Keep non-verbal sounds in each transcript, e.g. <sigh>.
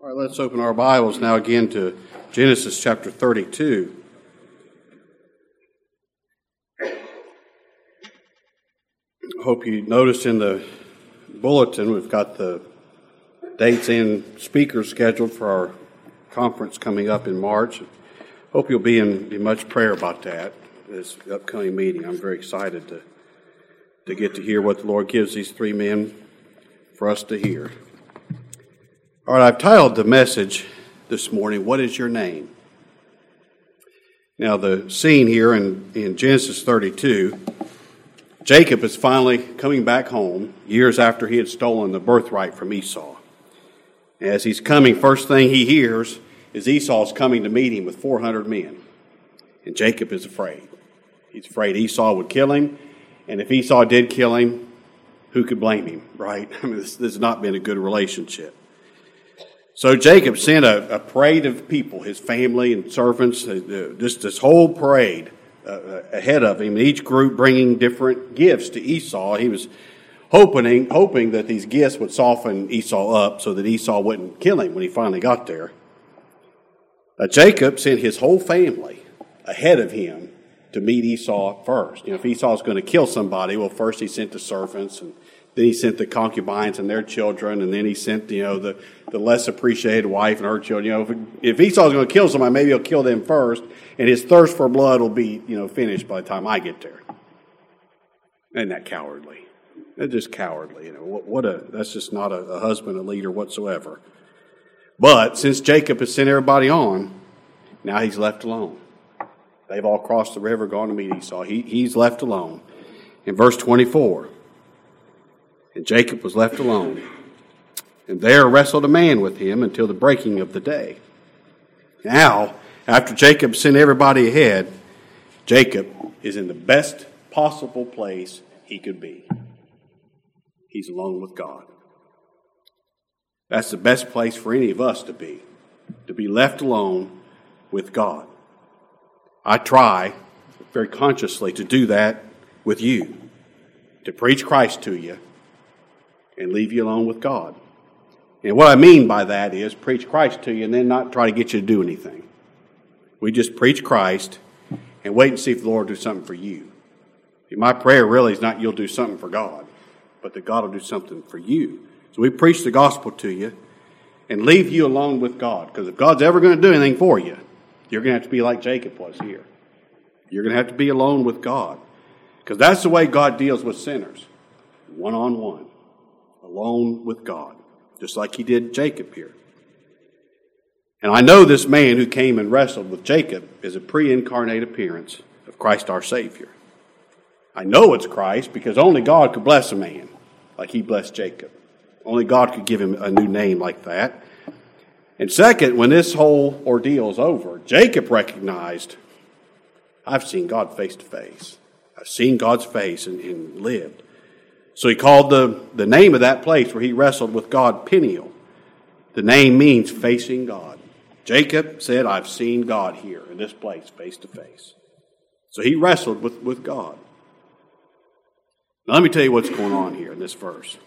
All right, let's open our Bibles now again to Genesis chapter 32. I hope you noticed in the bulletin we've got the dates and speakers scheduled for our conference coming up in March. Hope you'll be in, in much prayer about that, this upcoming meeting. I'm very excited to, to get to hear what the Lord gives these three men for us to hear. All right, I've titled the message this morning, What is Your Name? Now, the scene here in, in Genesis 32, Jacob is finally coming back home years after he had stolen the birthright from Esau. As he's coming, first thing he hears is Esau's coming to meet him with 400 men. And Jacob is afraid. He's afraid Esau would kill him. And if Esau did kill him, who could blame him, right? <laughs> I mean, this, this has not been a good relationship. So Jacob sent a, a, parade of people, his family and servants, just this whole parade uh, uh, ahead of him, each group bringing different gifts to Esau. He was hoping, hoping that these gifts would soften Esau up so that Esau wouldn't kill him when he finally got there. Uh, Jacob sent his whole family ahead of him to meet Esau first. You know, if Esau's going to kill somebody, well, first he sent the servants and then he sent the concubines and their children, and then he sent, you know, the, the less appreciated wife and her children. You know, if, if Esau's going to kill somebody, maybe he'll kill them first, and his thirst for blood will be, you know, finished by the time I get there. Isn't that cowardly? That's just cowardly. You know, what, what a that's just not a, a husband, a leader whatsoever. But since Jacob has sent everybody on, now he's left alone. They've all crossed the river, gone to meet Esau. He, he's left alone. In verse 24, and Jacob was left alone. And there wrestled a man with him until the breaking of the day. Now, after Jacob sent everybody ahead, Jacob is in the best possible place he could be. He's alone with God. That's the best place for any of us to be, to be left alone with God. I try very consciously to do that with you, to preach Christ to you, and leave you alone with God. And what I mean by that is preach Christ to you and then not try to get you to do anything. We just preach Christ and wait and see if the Lord will do something for you. My prayer really is not you'll do something for God, but that God will do something for you. So we preach the gospel to you and leave you alone with God. Because if God's ever going to do anything for you, you're going to have to be like Jacob was here. You're going to have to be alone with God. Because that's the way God deals with sinners one on one alone with God, just like he did Jacob here. And I know this man who came and wrestled with Jacob is a pre incarnate appearance of Christ our Savior. I know it's Christ because only God could bless a man like he blessed Jacob. Only God could give him a new name like that. And second, when this whole ordeal is over, Jacob recognized I've seen God face to face. I've seen God's face and, and lived. So he called the, the name of that place where he wrestled with God Peniel. The name means facing God. Jacob said, I've seen God here in this place, face to face. So he wrestled with, with God. Now, let me tell you what's going on here in this verse.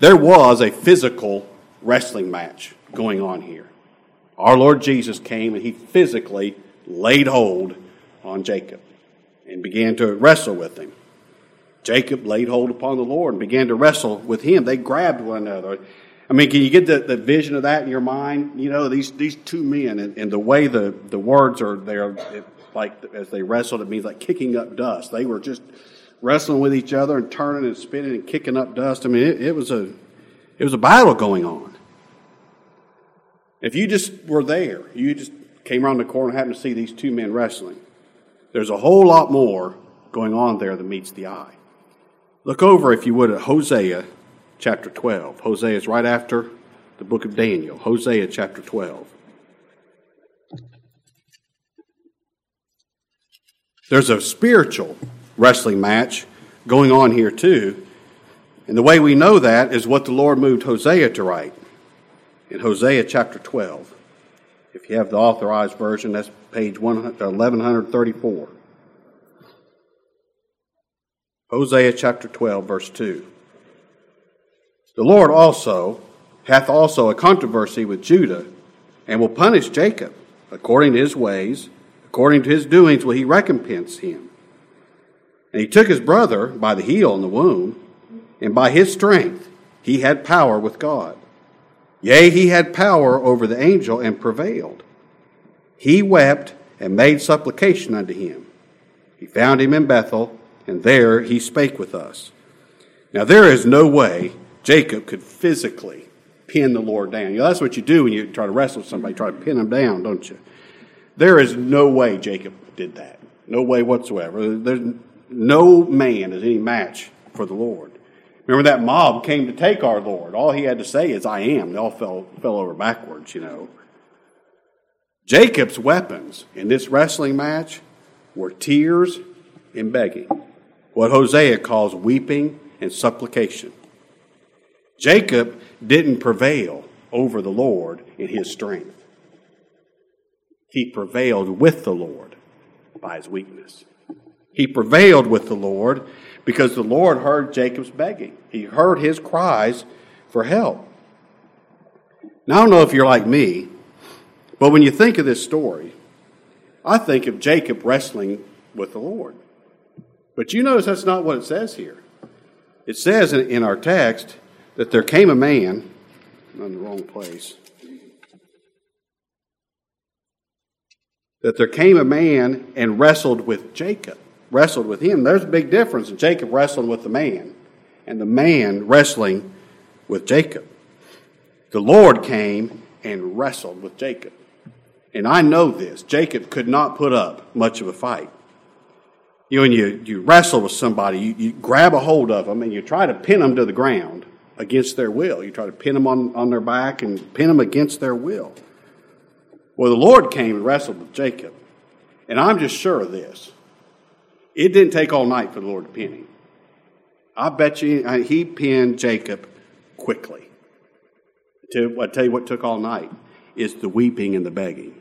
There was a physical wrestling match going on here. Our Lord Jesus came and he physically laid hold on Jacob and began to wrestle with him. Jacob laid hold upon the Lord and began to wrestle with him. They grabbed one another. I mean, can you get the, the vision of that in your mind? You know, these, these two men and, and the way the, the words are there, like as they wrestled, it means like kicking up dust. They were just wrestling with each other and turning and spinning and kicking up dust. I mean, it, it was a, it was a battle going on. If you just were there, you just came around the corner and happened to see these two men wrestling, there's a whole lot more going on there than meets the eye. Look over, if you would, at Hosea chapter 12. Hosea is right after the book of Daniel. Hosea chapter 12. There's a spiritual wrestling match going on here, too. And the way we know that is what the Lord moved Hosea to write in Hosea chapter 12. If you have the authorized version, that's page 1134. Hosea chapter 12, verse 2. The Lord also hath also a controversy with Judah, and will punish Jacob according to his ways, according to his doings will he recompense him. And he took his brother by the heel and the womb, and by his strength he had power with God. Yea, he had power over the angel and prevailed. He wept and made supplication unto him. He found him in Bethel, and there he spake with us. Now, there is no way Jacob could physically pin the Lord down. You know, that's what you do when you try to wrestle somebody, try to pin them down, don't you? There is no way Jacob did that. No way whatsoever. There's no man is any match for the Lord. Remember that mob came to take our Lord. All he had to say is, I am. They all fell, fell over backwards, you know. Jacob's weapons in this wrestling match were tears and begging, what Hosea calls weeping and supplication. Jacob didn't prevail over the Lord in his strength. He prevailed with the Lord by his weakness. He prevailed with the Lord because the Lord heard Jacob's begging. He heard his cries for help. Now, I don't know if you're like me, but when you think of this story, I think of Jacob wrestling with the Lord. But you notice that's not what it says here. It says in our text that there came a man, I'm in the wrong place, that there came a man and wrestled with Jacob wrestled with him. There's a big difference in Jacob wrestling with the man and the man wrestling with Jacob. The Lord came and wrestled with Jacob. And I know this. Jacob could not put up much of a fight. You know, when you, you wrestle with somebody, you, you grab a hold of them and you try to pin them to the ground against their will. You try to pin them on, on their back and pin them against their will. Well, the Lord came and wrestled with Jacob. And I'm just sure of this. It didn't take all night for the Lord to pin him. I bet you uh, he pinned Jacob quickly. I tell you what took all night is the weeping and the begging.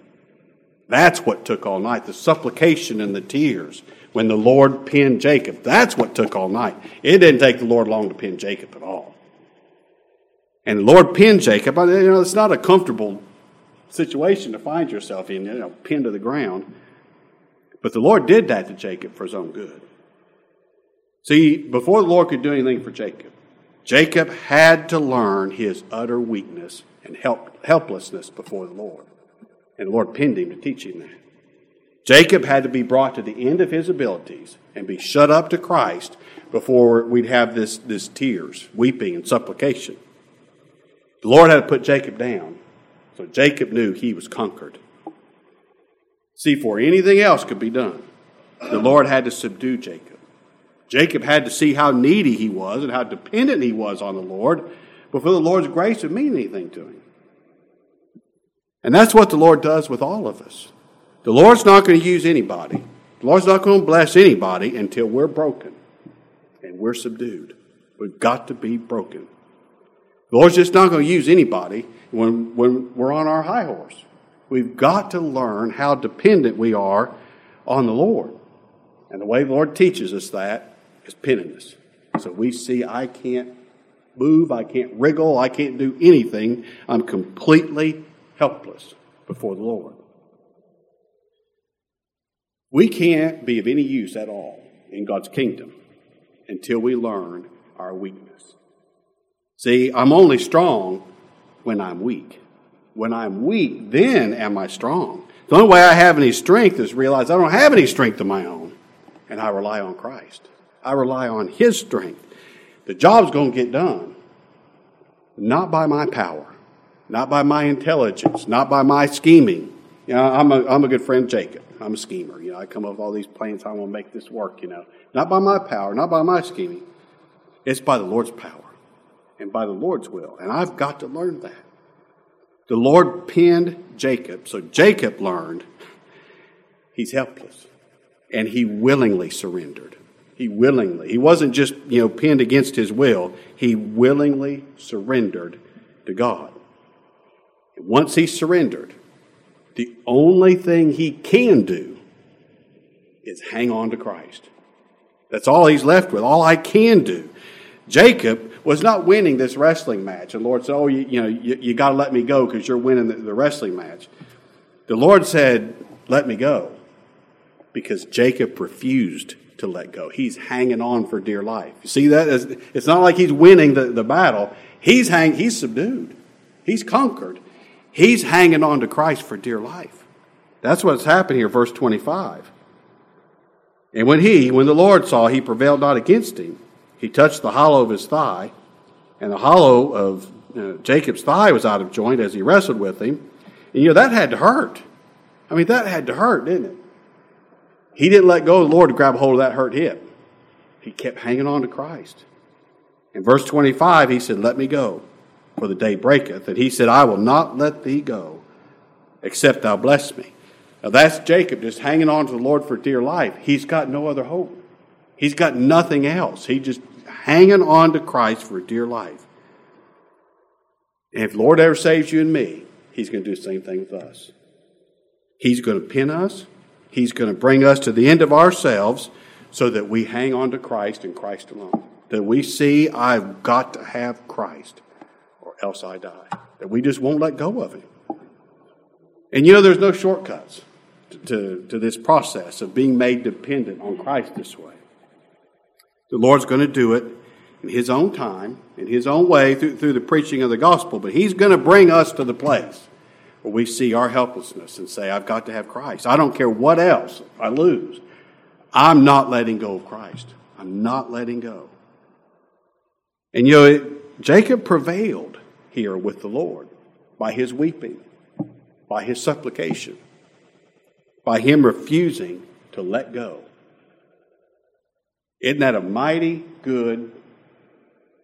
That's what took all night. The supplication and the tears when the Lord pinned Jacob. That's what took all night. It didn't take the Lord long to pin Jacob at all. And the Lord pinned Jacob. You know, it's not a comfortable situation to find yourself in, you know, pinned to the ground. But the Lord did that to Jacob for his own good. See, before the Lord could do anything for Jacob, Jacob had to learn his utter weakness and help, helplessness before the Lord. And the Lord pinned him to teach him that. Jacob had to be brought to the end of his abilities and be shut up to Christ before we'd have this, this tears, weeping, and supplication. The Lord had to put Jacob down so Jacob knew he was conquered. See, for anything else could be done, the Lord had to subdue Jacob. Jacob had to see how needy he was and how dependent he was on the Lord before the Lord's grace would mean anything to him. And that's what the Lord does with all of us. The Lord's not going to use anybody. The Lord's not going to bless anybody until we're broken and we're subdued. We've got to be broken. The Lord's just not going to use anybody when, when we're on our high horse. We've got to learn how dependent we are on the Lord. And the way the Lord teaches us that is pinning us. So we see I can't move, I can't wriggle, I can't do anything. I'm completely helpless before the Lord. We can't be of any use at all in God's kingdom until we learn our weakness. See, I'm only strong when I'm weak. When I'm weak, then am I strong. The only way I have any strength is realize I don't have any strength of my own, and I rely on Christ. I rely on His strength. The job's going to get done, not by my power, not by my intelligence, not by my scheming. You know, I'm a, I'm a good friend, Jacob. I'm a schemer. You know, I come up with all these plans. I want to make this work. You know, not by my power, not by my scheming. It's by the Lord's power and by the Lord's will, and I've got to learn that. The Lord pinned Jacob, so Jacob learned he's helpless. And he willingly surrendered. He willingly. He wasn't just, you know, pinned against his will. He willingly surrendered to God. Once he surrendered, the only thing he can do is hang on to Christ. That's all he's left with. All I can do. Jacob was not winning this wrestling match. And the Lord said, Oh, you, you know, you, you got to let me go because you're winning the, the wrestling match. The Lord said, Let me go because Jacob refused to let go. He's hanging on for dear life. You see that? It's not like he's winning the, the battle. He's hang, he's subdued. He's conquered. He's hanging on to Christ for dear life. That's what's happened here, verse 25. And when he, when the Lord saw he prevailed not against him, he touched the hollow of his thigh, and the hollow of uh, Jacob's thigh was out of joint as he wrestled with him. And you know, that had to hurt. I mean, that had to hurt, didn't it? He didn't let go of the Lord to grab hold of that hurt hip. He kept hanging on to Christ. In verse 25, he said, Let me go, for the day breaketh. And he said, I will not let thee go, except thou bless me. Now that's Jacob just hanging on to the Lord for dear life. He's got no other hope. He's got nothing else. He just hanging on to Christ for dear life. And if Lord ever saves you and me, He's going to do the same thing with us. He's going to pin us. He's going to bring us to the end of ourselves so that we hang on to Christ and Christ alone. That we see, I've got to have Christ else I die. That we just won't let go of Him. And you know, there's no shortcuts to, to, this process of being made dependent on Christ this way. The Lord's going to do it in His own time, in His own way, through, through the preaching of the gospel, but He's going to bring us to the place where we see our helplessness and say, I've got to have Christ. I don't care what else I lose. I'm not letting go of Christ. I'm not letting go. And you know, it, Jacob prevailed here with the Lord by his weeping, by his supplication, by him refusing to let go. Isn't that a mighty good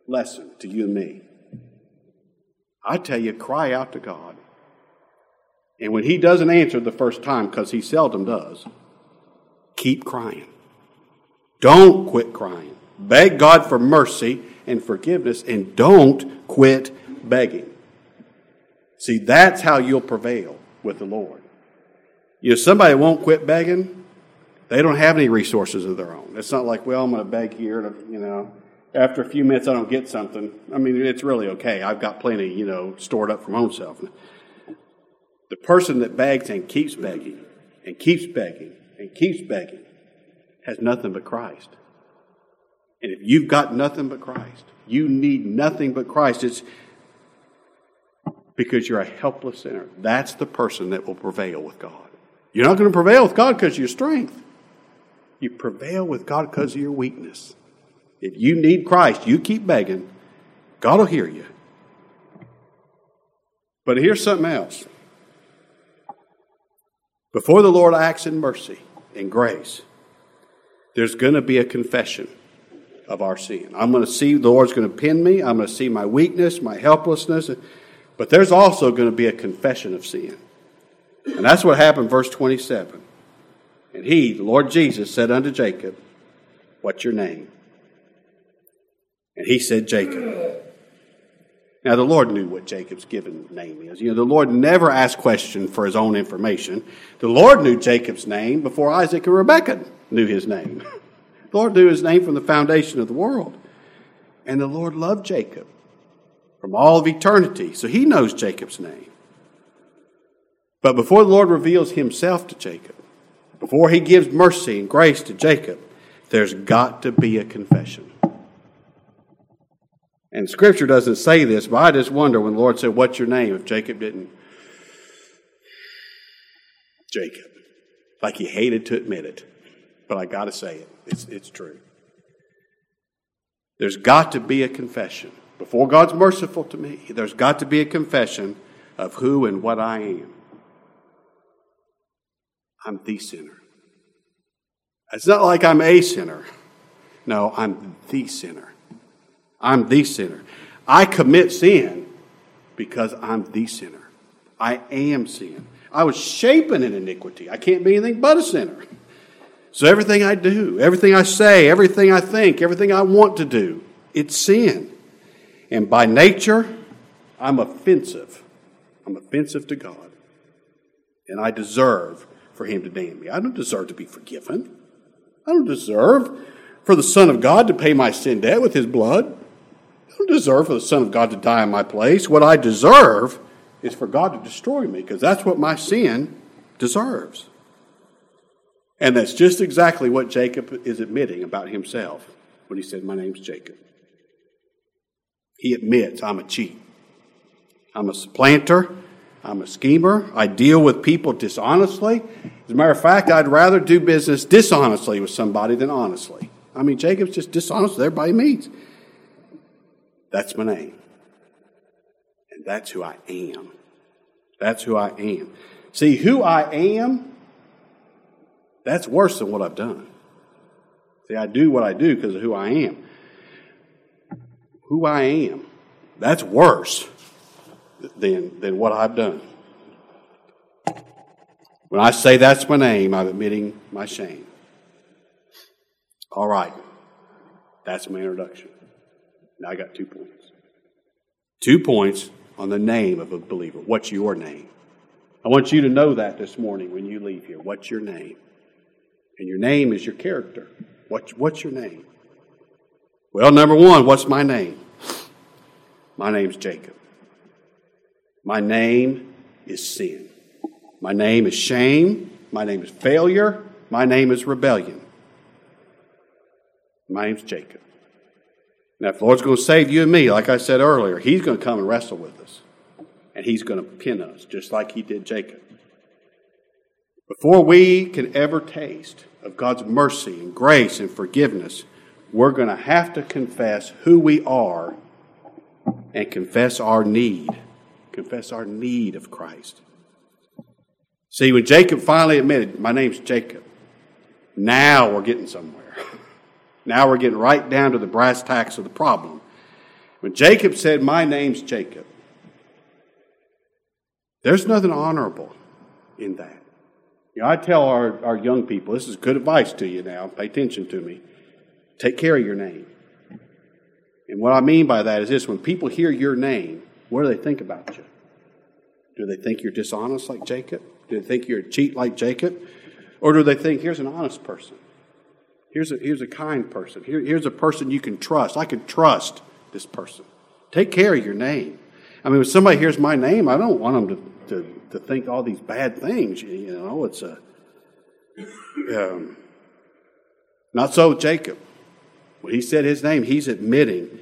lesson to you and me? I tell you, cry out to God. And when he doesn't answer the first time, because he seldom does, keep crying. Don't quit crying. Beg God for mercy and forgiveness, and don't quit begging. See, that's how you'll prevail with the Lord. You know, somebody won't quit begging, they don't have any resources of their own. It's not like, well, I'm going to beg here, to, you know, after a few minutes I don't get something. I mean, it's really okay. I've got plenty, you know, stored up from own self. The person that begs and keeps begging and keeps begging and keeps begging has nothing but Christ. And if you've got nothing but Christ, you need nothing but Christ. It's because you're a helpless sinner. That's the person that will prevail with God. You're not going to prevail with God because of your strength. You prevail with God because of your weakness. If you need Christ, you keep begging, God will hear you. But here's something else. Before the Lord acts in mercy and grace, there's going to be a confession of our sin. I'm going to see the Lord's going to pin me. I'm going to see my weakness, my helplessness. But there's also going to be a confession of sin. And that's what happened, verse 27. And he, the Lord Jesus, said unto Jacob, What's your name? And he said, Jacob. Now, the Lord knew what Jacob's given name is. You know, the Lord never asked questions for his own information. The Lord knew Jacob's name before Isaac and Rebekah knew his name. <laughs> The Lord knew his name from the foundation of the world. And the Lord loved Jacob from all of eternity, so he knows Jacob's name. But before the Lord reveals himself to Jacob, before he gives mercy and grace to Jacob, there's got to be a confession. And Scripture doesn't say this, but I just wonder when the Lord said, What's your name? if Jacob didn't. Jacob. Like he hated to admit it. But I got to say it. It's, it's true. There's got to be a confession. Before God's merciful to me, there's got to be a confession of who and what I am. I'm the sinner. It's not like I'm a sinner. No, I'm the sinner. I'm the sinner. I commit sin because I'm the sinner. I am sin. I was shapen in iniquity. I can't be anything but a sinner. So everything I do, everything I say, everything I think, everything I want to do, it's sin. And by nature, I'm offensive. I'm offensive to God. And I deserve for Him to damn me. I don't deserve to be forgiven. I don't deserve for the Son of God to pay my sin debt with His blood. I don't deserve for the Son of God to die in my place. What I deserve is for God to destroy me because that's what my sin deserves. And that's just exactly what Jacob is admitting about himself when he said, My name's Jacob. He admits, I'm a cheat. I'm a supplanter. I'm a schemer. I deal with people dishonestly. As a matter of fact, I'd rather do business dishonestly with somebody than honestly. I mean, Jacob's just dishonest with everybody he meets. That's my name. And that's who I am. That's who I am. See, who I am, that's worse than what I've done. See, I do what I do because of who I am. Who I am, that's worse than, than what I've done. When I say that's my name, I'm admitting my shame. All right. That's my introduction. Now I got two points. Two points on the name of a believer. What's your name? I want you to know that this morning when you leave here. What's your name? And your name is your character. What, what's your name? Well, number one, what's my name? My name's Jacob. My name is sin. My name is shame. My name is failure. My name is rebellion. My name's Jacob. Now, if the Lord's going to save you and me, like I said earlier, He's going to come and wrestle with us. And He's going to pin us, just like He did Jacob. Before we can ever taste of God's mercy and grace and forgiveness, we're going to have to confess who we are and confess our need. Confess our need of Christ. See, when Jacob finally admitted, My name's Jacob, now we're getting somewhere. <laughs> Now we're getting right down to the brass tacks of the problem. When Jacob said, My name's Jacob, there's nothing honorable in that. You know, I tell our, our young people, this is good advice to you now, pay attention to me. Take care of your name. And what I mean by that is this when people hear your name, what do they think about you? Do they think you're dishonest like Jacob? Do they think you're a cheat like Jacob? Or do they think here's an honest person? Here's a, here's a kind person. Here, here's a person you can trust. I can trust this person. Take care of your name. I mean, when somebody hears my name, I don't want them to, to, to think all these bad things. You know, it's a. Um, not so Jacob. When he said his name, he's admitting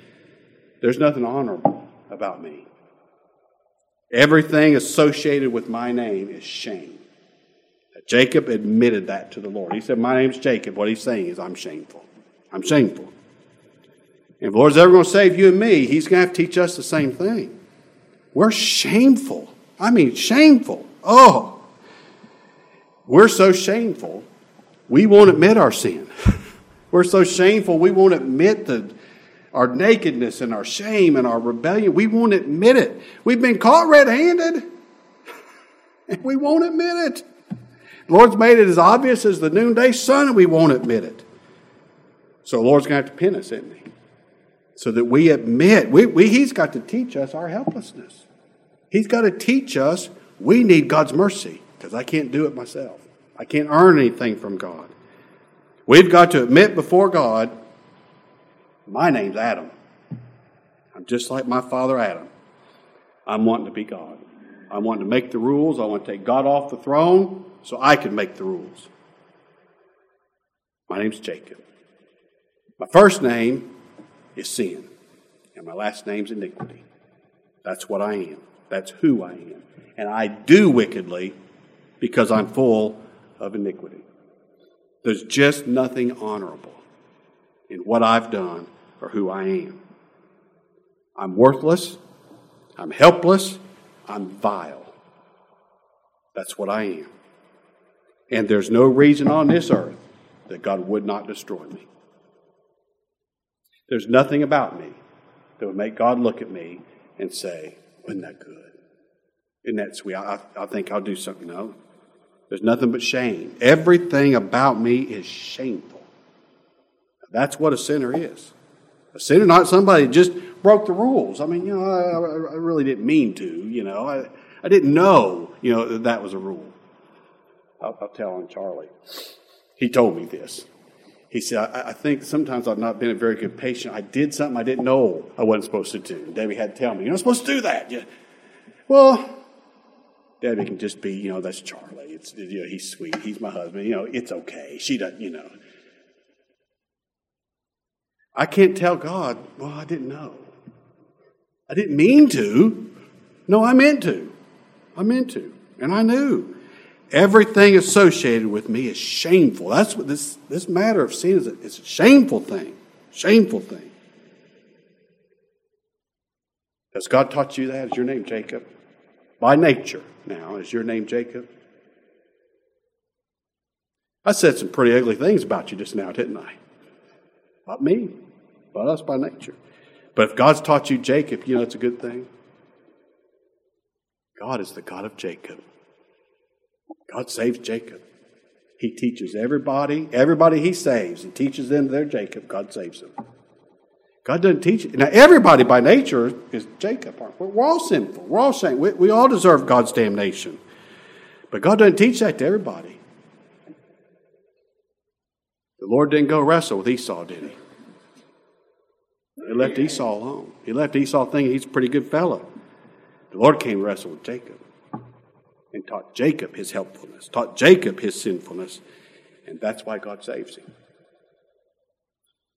there's nothing honorable about me. Everything associated with my name is shame. Jacob admitted that to the Lord. He said, My name's Jacob. What he's saying is, I'm shameful. I'm shameful. And if the Lord's ever going to save you and me, he's going to have to teach us the same thing. We're shameful. I mean, shameful. Oh, we're so shameful, we won't admit our sin. <laughs> we're so shameful, we won't admit the, our nakedness and our shame and our rebellion. We won't admit it. We've been caught red handed, <laughs> and we won't admit it. The Lord's made it as obvious as the noonday sun, and we won't admit it. So the Lord's going to have to pin us, isn't he? So that we admit, we, we, He's got to teach us our helplessness. He's got to teach us we need God's mercy because I can't do it myself. I can't earn anything from God. We've got to admit before God, my name's Adam. I'm just like my father Adam. I'm wanting to be God. I want to make the rules. I want to take God off the throne so I can make the rules. My name's Jacob. My first name is sin, and my last name's iniquity. That's what I am. That's who I am. And I do wickedly because I'm full of iniquity. There's just nothing honorable in what I've done or who I am. I'm worthless. I'm helpless. I'm vile. That's what I am. And there's no reason on this earth that God would not destroy me. There's nothing about me that would make God look at me and say, Wasn't that good? Isn't that sweet? I, I think I'll do something. No. There's nothing but shame. Everything about me is shameful. That's what a sinner is. A sinner, not somebody just broke the rules. I mean, you know, I, I really didn't mean to, you know. I, I didn't know, you know, that, that was a rule. I'll, I'll tell on Charlie. He told me this. he said, I, I, think sometimes I've not been a very good patient. I did something I didn't know I wasn't supposed to do. Debbie had to tell me, You're not supposed to do that. Yeah. Well, Debbie can just be, you know, that's Charlie. It's, you know, he's sweet. He's my husband. You know, it's okay. She doesn't, you know. I can't tell God, well, I didn't know. I didn't mean to. No, I meant to. I meant to. And I knew. Everything associated with me is shameful. That's what this, this matter of sin is. A, it's a shameful thing. Shameful thing. Has God taught you that? Is your name Jacob? By nature, now, is your name Jacob? I said some pretty ugly things about you just now, didn't I? Not me, but us by nature. But if God's taught you Jacob, you know it's a good thing. God is the God of Jacob. God saves Jacob. He teaches everybody, everybody he saves, he teaches them they're Jacob. God saves them. God doesn't teach it. Now, everybody by nature is Jacob. We're all sinful. We're all saying we, we all deserve God's damnation. But God doesn't teach that to everybody. The Lord didn't go wrestle with Esau, did he? He left Esau alone. He left Esau thinking he's a pretty good fellow. The Lord came wrestle with Jacob and taught Jacob his helpfulness, taught Jacob his sinfulness, and that's why God saves him.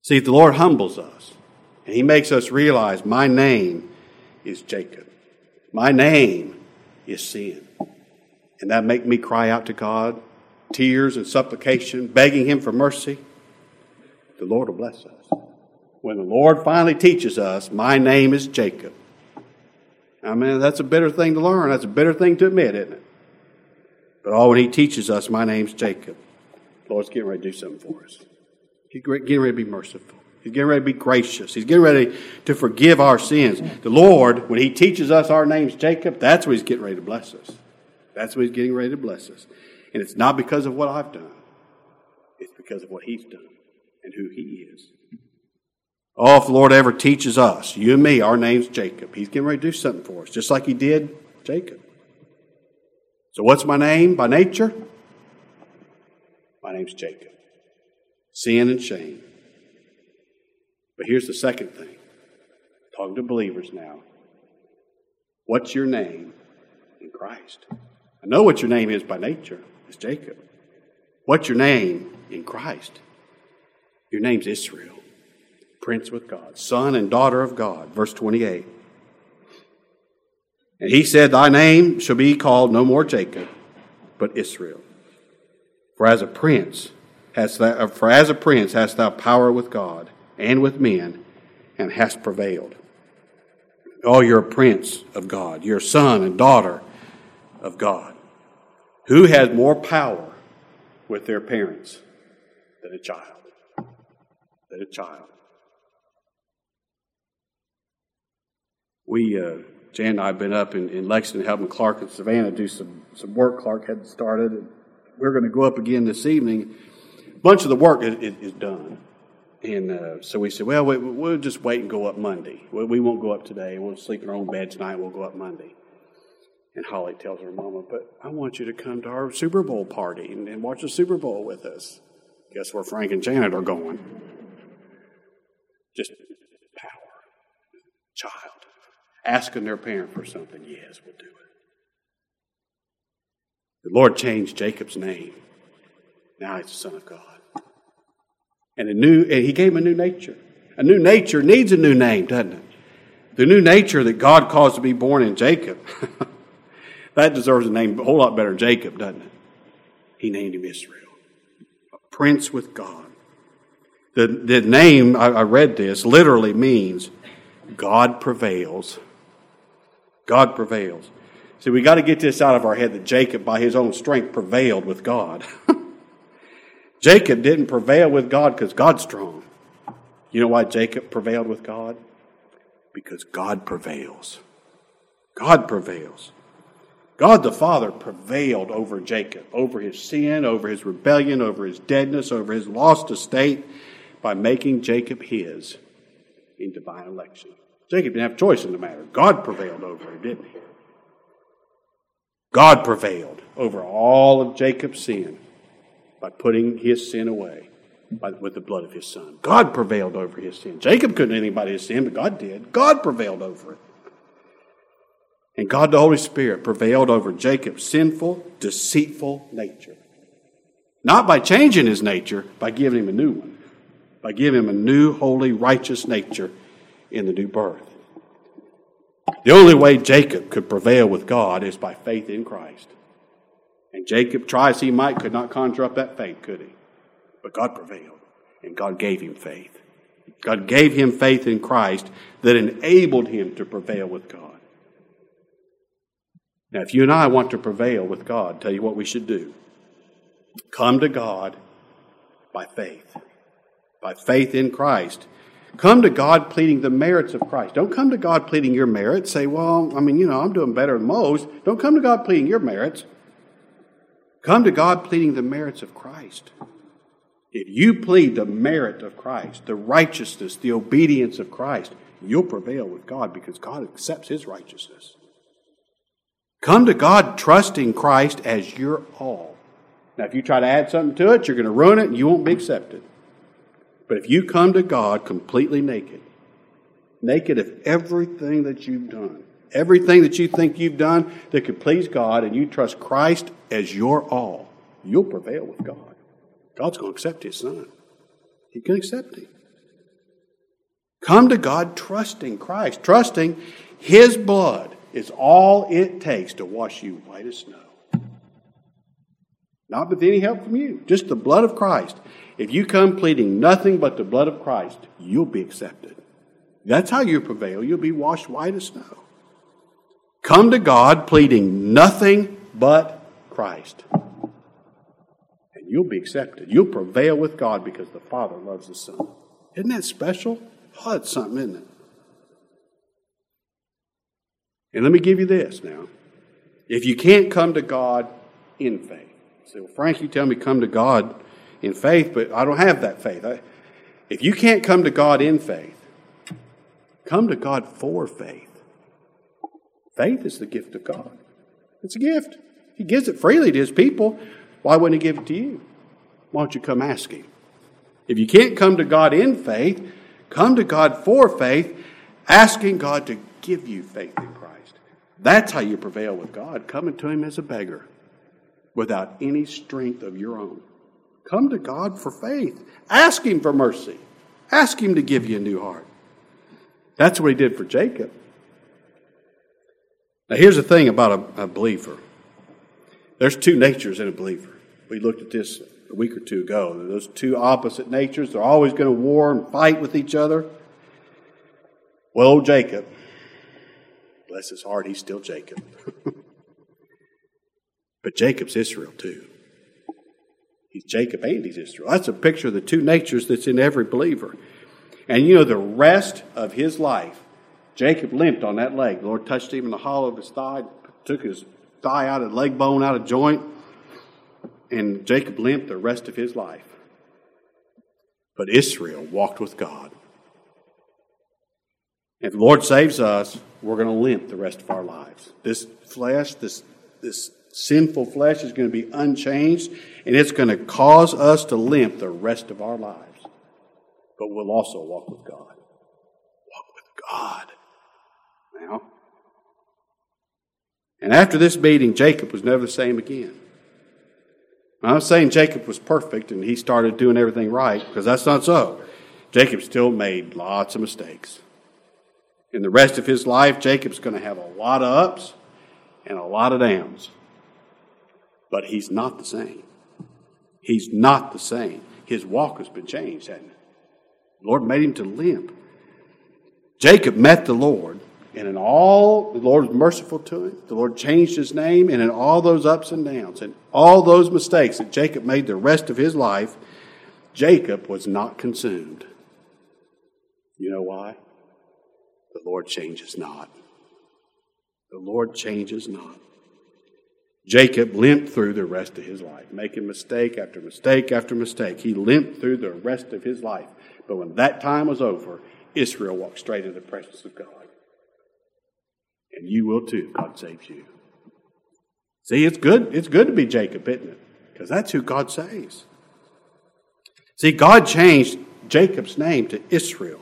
See, the Lord humbles us, and he makes us realize my name is Jacob. My name is sin. And that make me cry out to God, tears and supplication, begging him for mercy. The Lord will bless us. When the Lord finally teaches us, my name is Jacob. I mean, that's a bitter thing to learn. That's a bitter thing to admit, isn't it? But oh, when he teaches us, my name's Jacob, the Lord's getting ready to do something for us. He's getting ready to be merciful. He's getting ready to be gracious. He's getting ready to forgive our sins. The Lord, when He teaches us our name's Jacob, that's what He's getting ready to bless us. That's what He's getting ready to bless us. And it's not because of what I've done, it's because of what He's done and who He is. Oh, if the Lord ever teaches us, you and me, our name's Jacob, He's getting ready to do something for us, just like He did Jacob. So, what's my name by nature? My name's Jacob. Sin and shame. But here's the second thing talking to believers now. What's your name in Christ? I know what your name is by nature. It's Jacob. What's your name in Christ? Your name's Israel, prince with God, son and daughter of God. Verse 28. And he said, Thy name shall be called no more Jacob, but Israel. For as a prince hast thou, for as a prince hast thou power with God and with men, and hast prevailed. Oh, you're a prince of God. You're a son and daughter of God. Who has more power with their parents than a child? Than a child. We uh, Jan and I have been up in, in Lexington helping Clark and Savannah do some, some work Clark had started. We're going to go up again this evening. A bunch of the work is, is, is done. And uh, so we said, well, we, will just wait and go up Monday. We, we, won't go up today. We'll sleep in our own bed tonight. We'll go up Monday. And Holly tells her mama, but I want you to come to our Super Bowl party and, and watch the Super Bowl with us. Guess where Frank and Janet are going? Just power. Child asking their parent for something, yes, we'll do it. The Lord changed Jacob's name. Now he's the Son of God. And a new and he gave him a new nature. A new nature needs a new name, doesn't it? The new nature that God caused to be born in Jacob. <laughs> that deserves a name a whole lot better than Jacob, doesn't it? He named him Israel. A prince with God. The, the name, I, I read this, literally means God prevails God prevails. See, we got to get this out of our head that Jacob, by his own strength, prevailed with God. <laughs> Jacob didn't prevail with God because God's strong. You know why Jacob prevailed with God? Because God prevails. God prevails. God the Father prevailed over Jacob, over his sin, over his rebellion, over his deadness, over his lost estate, by making Jacob his in divine election. Jacob didn't have a choice in the matter. God prevailed over him, didn't he? God prevailed over all of Jacob's sin by putting his sin away by, with the blood of his son. God prevailed over his sin. Jacob couldn't do anybody's sin, but God did. God prevailed over it. And God the Holy Spirit prevailed over Jacob's sinful, deceitful nature. Not by changing his nature, by giving him a new one, by giving him a new, holy, righteous nature in the new birth. The only way Jacob could prevail with God is by faith in Christ. And Jacob, try as he might, could not conjure up that faith, could he? But God prevailed, and God gave him faith. God gave him faith in Christ that enabled him to prevail with God. Now, if you and I want to prevail with God, I'll tell you what we should do. Come to God by faith, by faith in Christ. Come to God pleading the merits of Christ. Don't come to God pleading your merits. Say, well, I mean, you know, I'm doing better than most. Don't come to God pleading your merits. Come to God pleading the merits of Christ. If you plead the merit of Christ, the righteousness, the obedience of Christ, you'll prevail with God because God accepts His righteousness. Come to God trusting Christ as your all. Now, if you try to add something to it, you're going to ruin it and you won't be accepted. But if you come to God completely naked, naked of everything that you've done, everything that you think you've done that could please God, and you trust Christ as your all, you'll prevail with God. God's going to accept His Son. He can accept Him. Come to God trusting Christ, trusting His blood is all it takes to wash you white as snow. Not with any help from you, just the blood of Christ. If you come pleading nothing but the blood of Christ, you'll be accepted. That's how you prevail. You'll be washed white as snow. Come to God pleading nothing but Christ. And you'll be accepted. You'll prevail with God because the Father loves the Son. Isn't that special? Oh, it's something, isn't it? And let me give you this now. If you can't come to God in faith, say, well, Frank, you tell me come to God in faith, but I don't have that faith. I, if you can't come to God in faith, come to God for faith. Faith is the gift of God. It's a gift. He gives it freely to His people. Why wouldn't He give it to you? Why don't you come ask Him? If you can't come to God in faith, come to God for faith, asking God to give you faith in Christ. That's how you prevail with God, coming to Him as a beggar without any strength of your own. Come to God for faith. Ask Him for mercy. Ask Him to give you a new heart. That's what He did for Jacob. Now, here's the thing about a, a believer there's two natures in a believer. We looked at this a week or two ago. Those two opposite natures, they're always going to war and fight with each other. Well, old Jacob, bless his heart, he's still Jacob. <laughs> but Jacob's Israel too. He's Jacob and he's Israel. That's a picture of the two natures that's in every believer. And you know, the rest of his life, Jacob limped on that leg. The Lord touched him in the hollow of his thigh, took his thigh out of leg bone out of joint, and Jacob limped the rest of his life. But Israel walked with God. If the Lord saves us, we're going to limp the rest of our lives. This flesh, this, this sinful flesh is going to be unchanged, and it's going to cause us to limp the rest of our lives. But we'll also walk with God. Walk with God. Now, and after this meeting, Jacob was never the same again. I'm saying Jacob was perfect and he started doing everything right, because that's not so. Jacob still made lots of mistakes. In the rest of his life, Jacob's going to have a lot of ups and a lot of downs. But he's not the same. He's not the same. His walk has been changed, hasn't it? The Lord made him to limp. Jacob met the Lord, and in all, the Lord was merciful to him. The Lord changed his name, and in all those ups and downs, and all those mistakes that Jacob made the rest of his life, Jacob was not consumed. You know why? The Lord changes not. The Lord changes not. Jacob limped through the rest of his life, making mistake after mistake after mistake. He limped through the rest of his life. But when that time was over, Israel walked straight into the presence of God. And you will too, God saves you. See, it's good. It's good to be Jacob, isn't it? Because that's who God saves. See, God changed Jacob's name to Israel.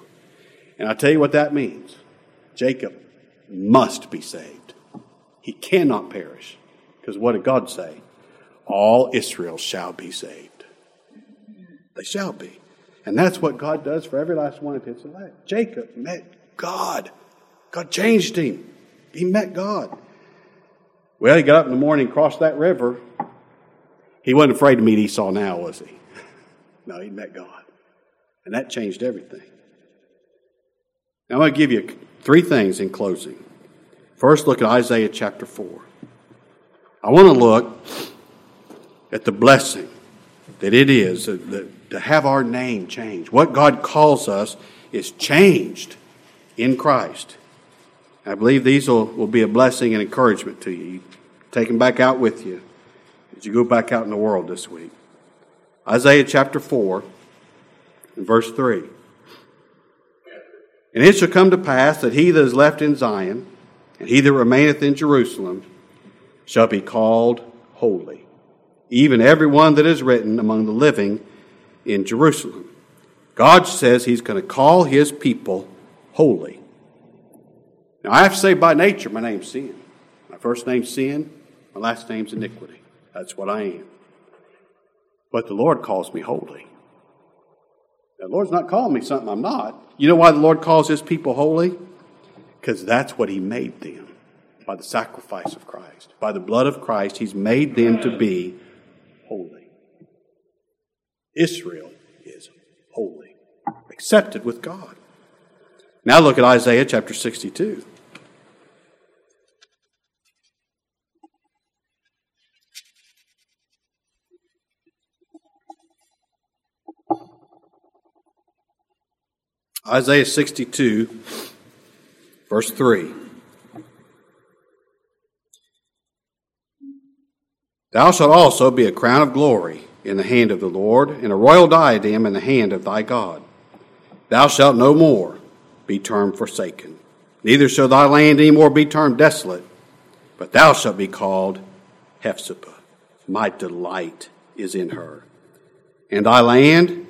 And I tell you what that means Jacob must be saved. He cannot perish. Because what did God say? All Israel shall be saved. They shall be. And that's what God does for every last one of his elect. Jacob met God. God changed him. He met God. Well, he got up in the morning, crossed that river. He wasn't afraid to meet Esau now, was he? No, he met God. And that changed everything. Now, I'm going to give you three things in closing. First, look at Isaiah chapter 4. I want to look at the blessing that it is to have our name changed. What God calls us is changed in Christ. I believe these will, will be a blessing and encouragement to you. Take them back out with you as you go back out in the world this week. Isaiah chapter 4 and verse 3. And it shall come to pass that he that is left in Zion and he that remaineth in Jerusalem shall be called holy, even every one that is written among the living in Jerusalem. God says he's going to call his people holy. Now, I have to say by nature, my name's sin. My first name's sin, my last name's iniquity. That's what I am. But the Lord calls me holy. The Lord's not calling me something I'm not. You know why the Lord calls his people holy? Because that's what he made them by the sacrifice of Christ. By the blood of Christ, he's made them to be holy. Israel is holy, accepted with God. Now look at Isaiah chapter 62. Isaiah 62, verse 3. Thou shalt also be a crown of glory in the hand of the Lord, and a royal diadem in the hand of thy God. Thou shalt no more be termed forsaken, neither shall thy land any more be termed desolate, but thou shalt be called Hephzibah. My delight is in her. And thy land,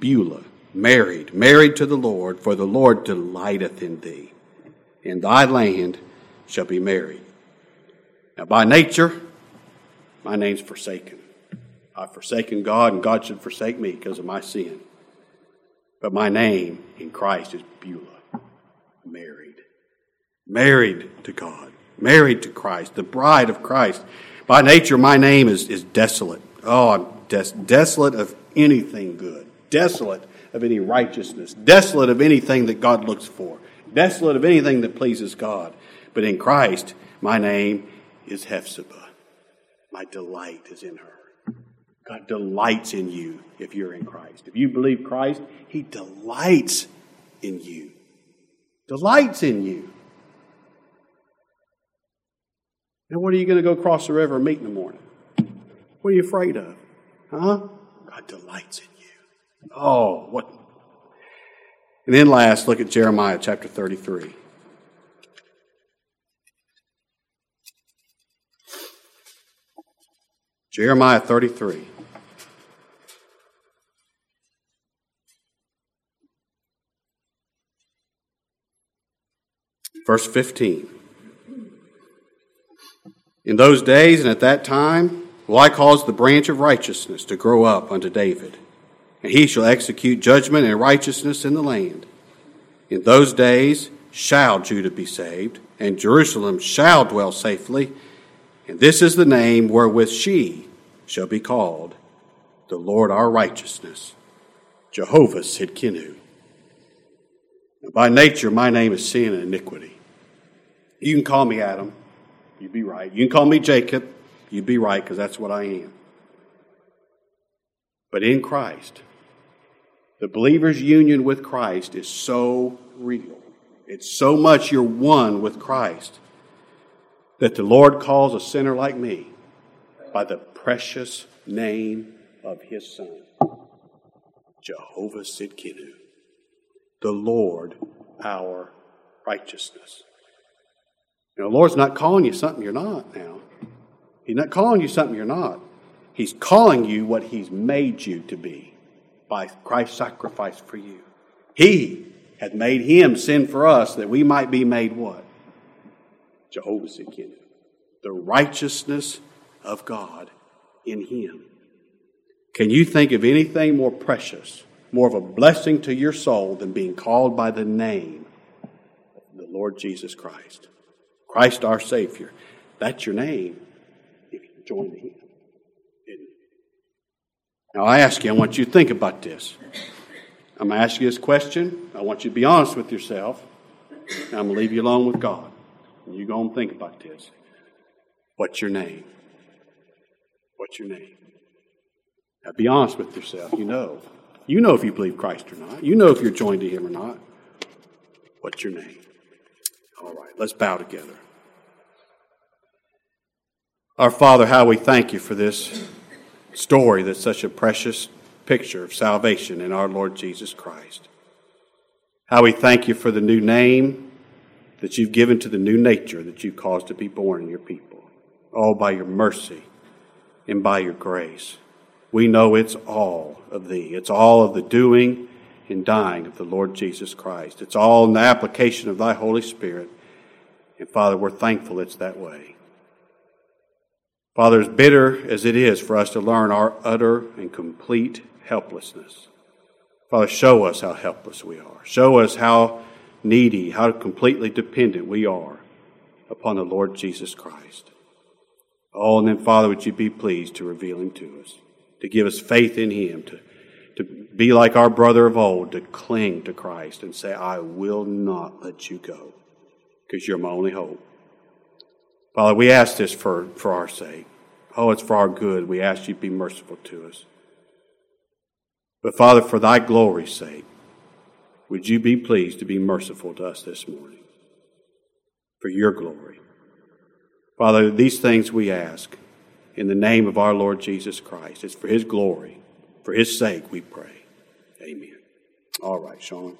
Beulah married, married to the Lord, for the Lord delighteth in thee, and thy land shall be married. Now, by nature, my name's forsaken. I've forsaken God, and God should forsake me because of my sin. But my name in Christ is Beulah, married. Married to God, married to Christ, the bride of Christ. By nature, my name is, is desolate. Oh, I'm des- desolate of anything good, desolate of any righteousness, desolate of anything that God looks for, desolate of anything that pleases God. But in Christ, my name is Hephzibah. My delight is in her. God delights in you if you're in Christ. If you believe Christ, He delights in you. Delights in you. Now, what are you going to go cross the river and meet in the morning? What are you afraid of? Huh? God delights in you. Oh, what? And then last, look at Jeremiah chapter 33. Jeremiah 33. Verse 15. In those days and at that time will I cause the branch of righteousness to grow up unto David and he shall execute judgment and righteousness in the land. In those days shall Judah be saved, and Jerusalem shall dwell safely, and this is the name wherewith she shall be called, the Lord our righteousness, Jehovah Sidkenu. By nature, my name is sin and iniquity. You can call me Adam, you'd be right. You can call me Jacob, you'd be right, because that's what I am. But in Christ, the believer's union with Christ is so real. It's so much you're one with Christ that the Lord calls a sinner like me by the precious name of his Son, Jehovah Sidkenu, the Lord our righteousness. The Lord's not calling you something you're not now. He's not calling you something you're not. He's calling you what He's made you to be. By Christ's sacrifice for you. He hath made him sin for us that we might be made what? Jehovah Tsidkenu. The righteousness of God in him. Can you think of anything more precious, more of a blessing to your soul than being called by the name of the Lord Jesus Christ? Christ our Savior. That's your name if you join Him. Now, I ask you, I want you to think about this. I'm going to ask you this question. I want you to be honest with yourself. I'm going to leave you alone with God. And you go and think about this. What's your name? What's your name? Now, be honest with yourself. You know. You know if you believe Christ or not. You know if you're joined to Him or not. What's your name? All right, let's bow together. Our Father, how we thank you for this story that's such a precious picture of salvation in our Lord Jesus Christ. How we thank you for the new name that you've given to the new nature that you've caused to be born in your people. All by your mercy and by your grace. We know it's all of thee. It's all of the doing and dying of the Lord Jesus Christ. It's all in the application of thy Holy Spirit. And Father, we're thankful it's that way. Father, as bitter as it is for us to learn our utter and complete helplessness, Father, show us how helpless we are. Show us how needy, how completely dependent we are upon the Lord Jesus Christ. Oh, and then, Father, would you be pleased to reveal him to us, to give us faith in him, to, to be like our brother of old, to cling to Christ and say, I will not let you go because you're my only hope. Father, we ask this for, for our sake. Oh, it's for our good. We ask you to be merciful to us. But Father, for thy glory's sake, would you be pleased to be merciful to us this morning? For your glory. Father, these things we ask in the name of our Lord Jesus Christ. It's for his glory. For his sake we pray. Amen. All right, Sean.